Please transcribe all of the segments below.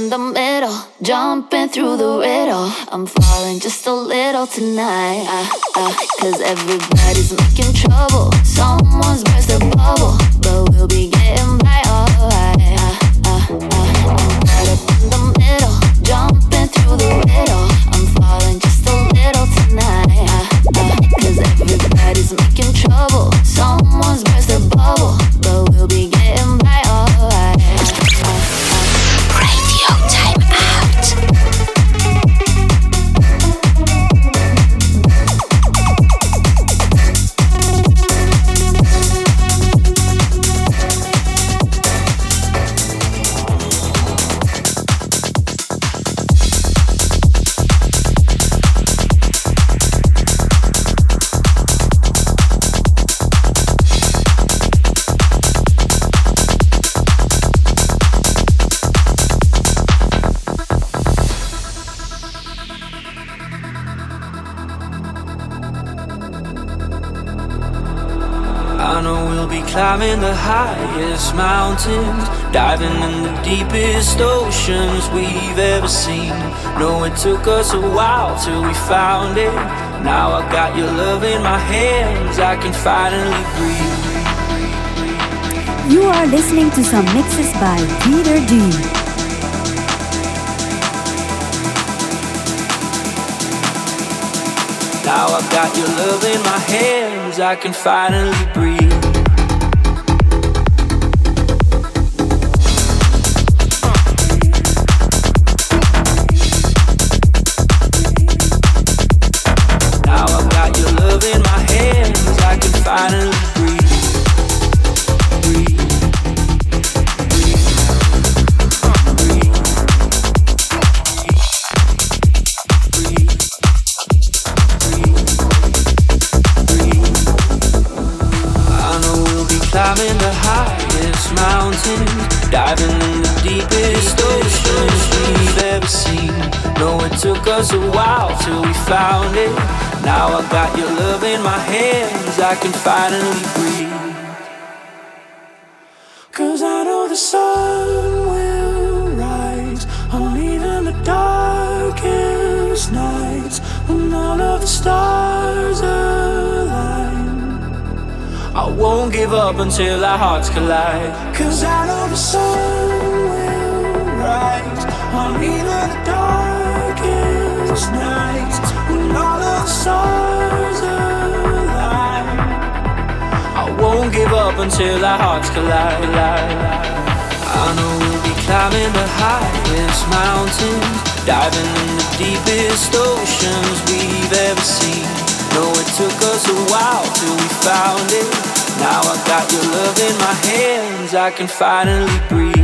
In the middle, jumping through the riddle. I'm falling just a little tonight. Uh, uh, Cause everybody's making trouble. Someone's burst a bubble, but we'll be getting climbing the highest mountains, diving in the deepest oceans we've ever seen. No, it took us a while till we found it. Now I got your love in my hands, I can finally breathe. You are listening to some mixes by Peter D. Now I got your love in my hands, I can finally breathe. I Got your love in my hands, I can finally breathe. Cause I know the sun will rise on even the darkest nights when all of the stars align. I won't give up until our hearts collide. Cause I know the sun will rise on even the darkest nights when all of the stars won't give up until our hearts collide. I know we'll be climbing the highest mountains, diving in the deepest oceans we've ever seen. No, it took us a while till we found it. Now I got your love in my hands, I can finally breathe.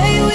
Get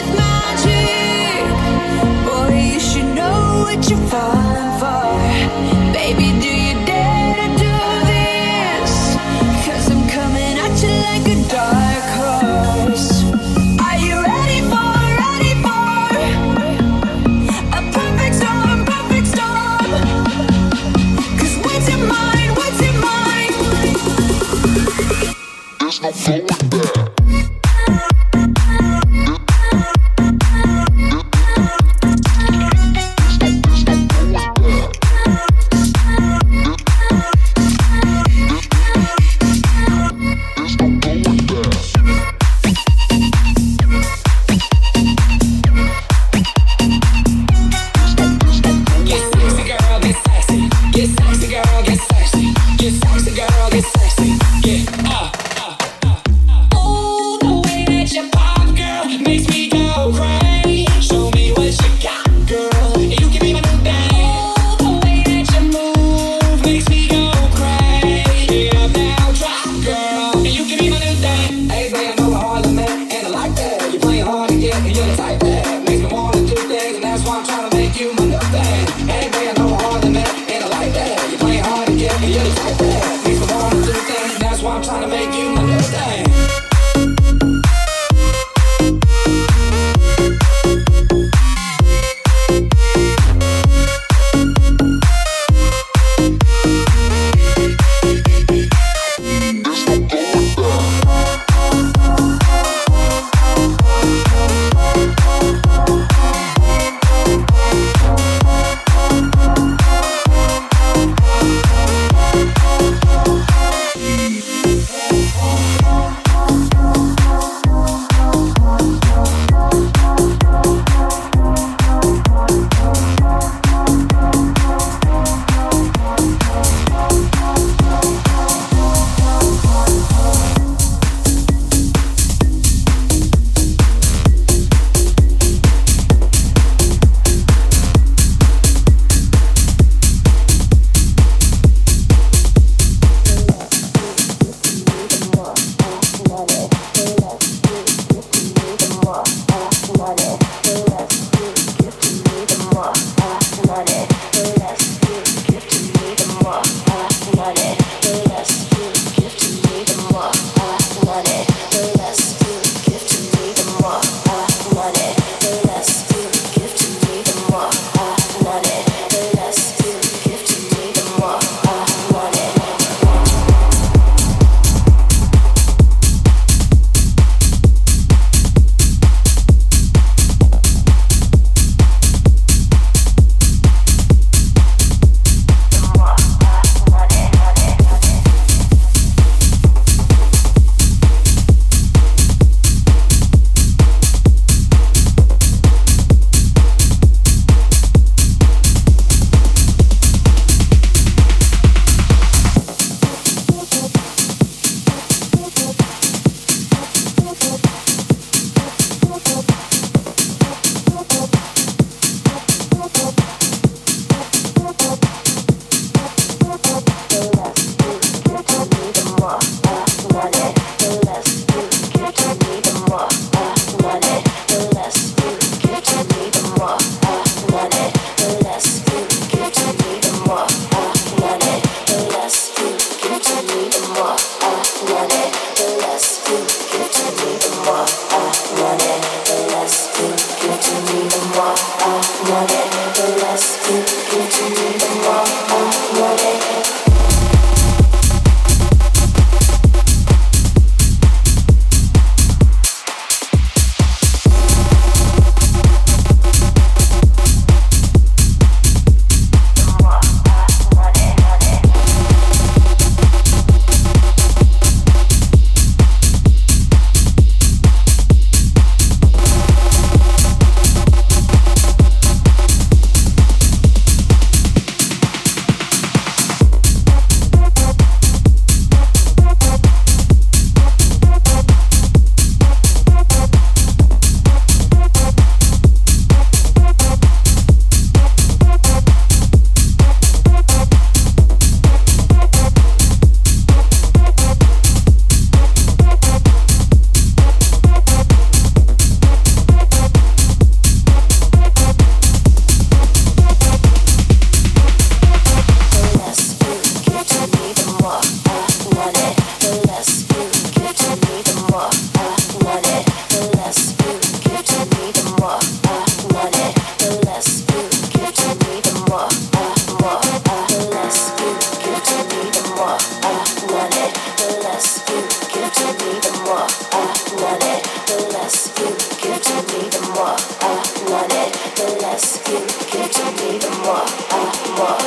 what, ask what.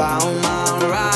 found my right.